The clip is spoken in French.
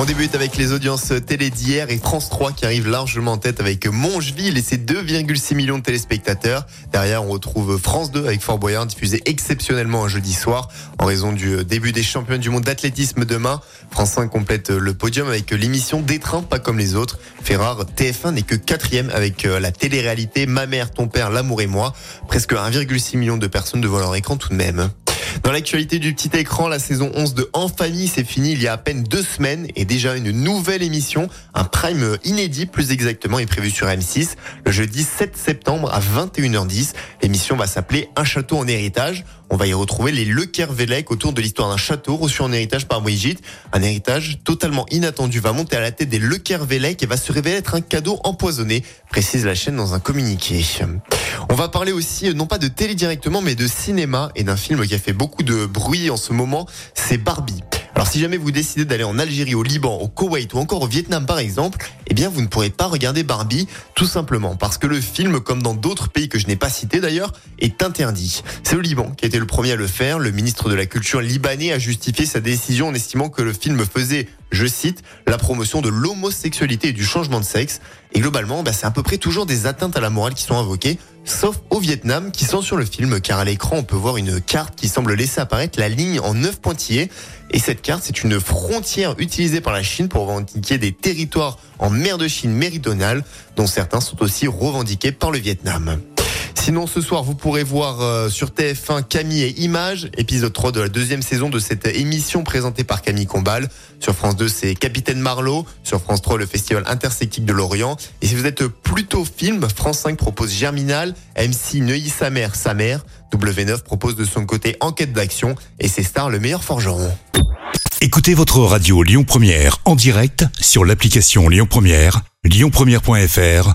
On débute avec les audiences télé d'hier et France 3 qui arrive largement en tête avec Mongeville et ses 2,6 millions de téléspectateurs. Derrière, on retrouve France 2 avec Fort Boyard diffusé exceptionnellement un jeudi soir en raison du début des championnats du monde d'athlétisme demain. France 5 complète le podium avec l'émission Des trains pas comme les autres. Ferrare TF1 n'est que quatrième avec la télé-réalité Ma mère, ton père, l'amour et moi. Presque 1,6 million de personnes devant leur écran tout de même. Dans l'actualité du petit écran, la saison 11 de En Famille s'est finie il y a à peine deux semaines et déjà une nouvelle émission, un prime inédit plus exactement, est prévu sur M6 le jeudi 7 septembre à 21h10. L'émission va s'appeler Un château en héritage. On va y retrouver les Le autour de l'histoire d'un château reçu en héritage par Brigitte. Un héritage totalement inattendu va monter à la tête des Le et va se révéler être un cadeau empoisonné, précise la chaîne dans un communiqué. On va parler aussi, non pas de télé directement, mais de cinéma et d'un film qui a fait beaucoup de bruit en ce moment, c'est Barbie. Alors si jamais vous décidez d'aller en Algérie, au Liban, au Koweït ou encore au Vietnam par exemple, eh bien vous ne pourrez pas regarder Barbie tout simplement parce que le film, comme dans d'autres pays que je n'ai pas cités d'ailleurs, est interdit. C'est le Liban qui a été le premier à le faire. Le ministre de la Culture libanais a justifié sa décision en estimant que le film faisait je cite, la promotion de l'homosexualité et du changement de sexe. Et globalement, bah, c'est à peu près toujours des atteintes à la morale qui sont invoquées, sauf au Vietnam qui sont sur le film, car à l'écran, on peut voir une carte qui semble laisser apparaître la ligne en neuf pointillés. Et cette carte, c'est une frontière utilisée par la Chine pour revendiquer des territoires en mer de Chine méridionale, dont certains sont aussi revendiqués par le Vietnam. Sinon, ce soir, vous pourrez voir euh, sur TF1 Camille et Images, épisode 3 de la deuxième saison de cette émission présentée par Camille Combal. Sur France 2, c'est Capitaine Marlowe. Sur France 3, le Festival Intersectique de l'Orient. Et si vous êtes plutôt film, France 5 propose Germinal, MC Neuilly sa mère, sa mère. W9 propose de son côté Enquête d'action et c'est Star le meilleur forgeron. Écoutez votre radio Lyon Première en direct sur l'application Lyon Première, lyonpremière.fr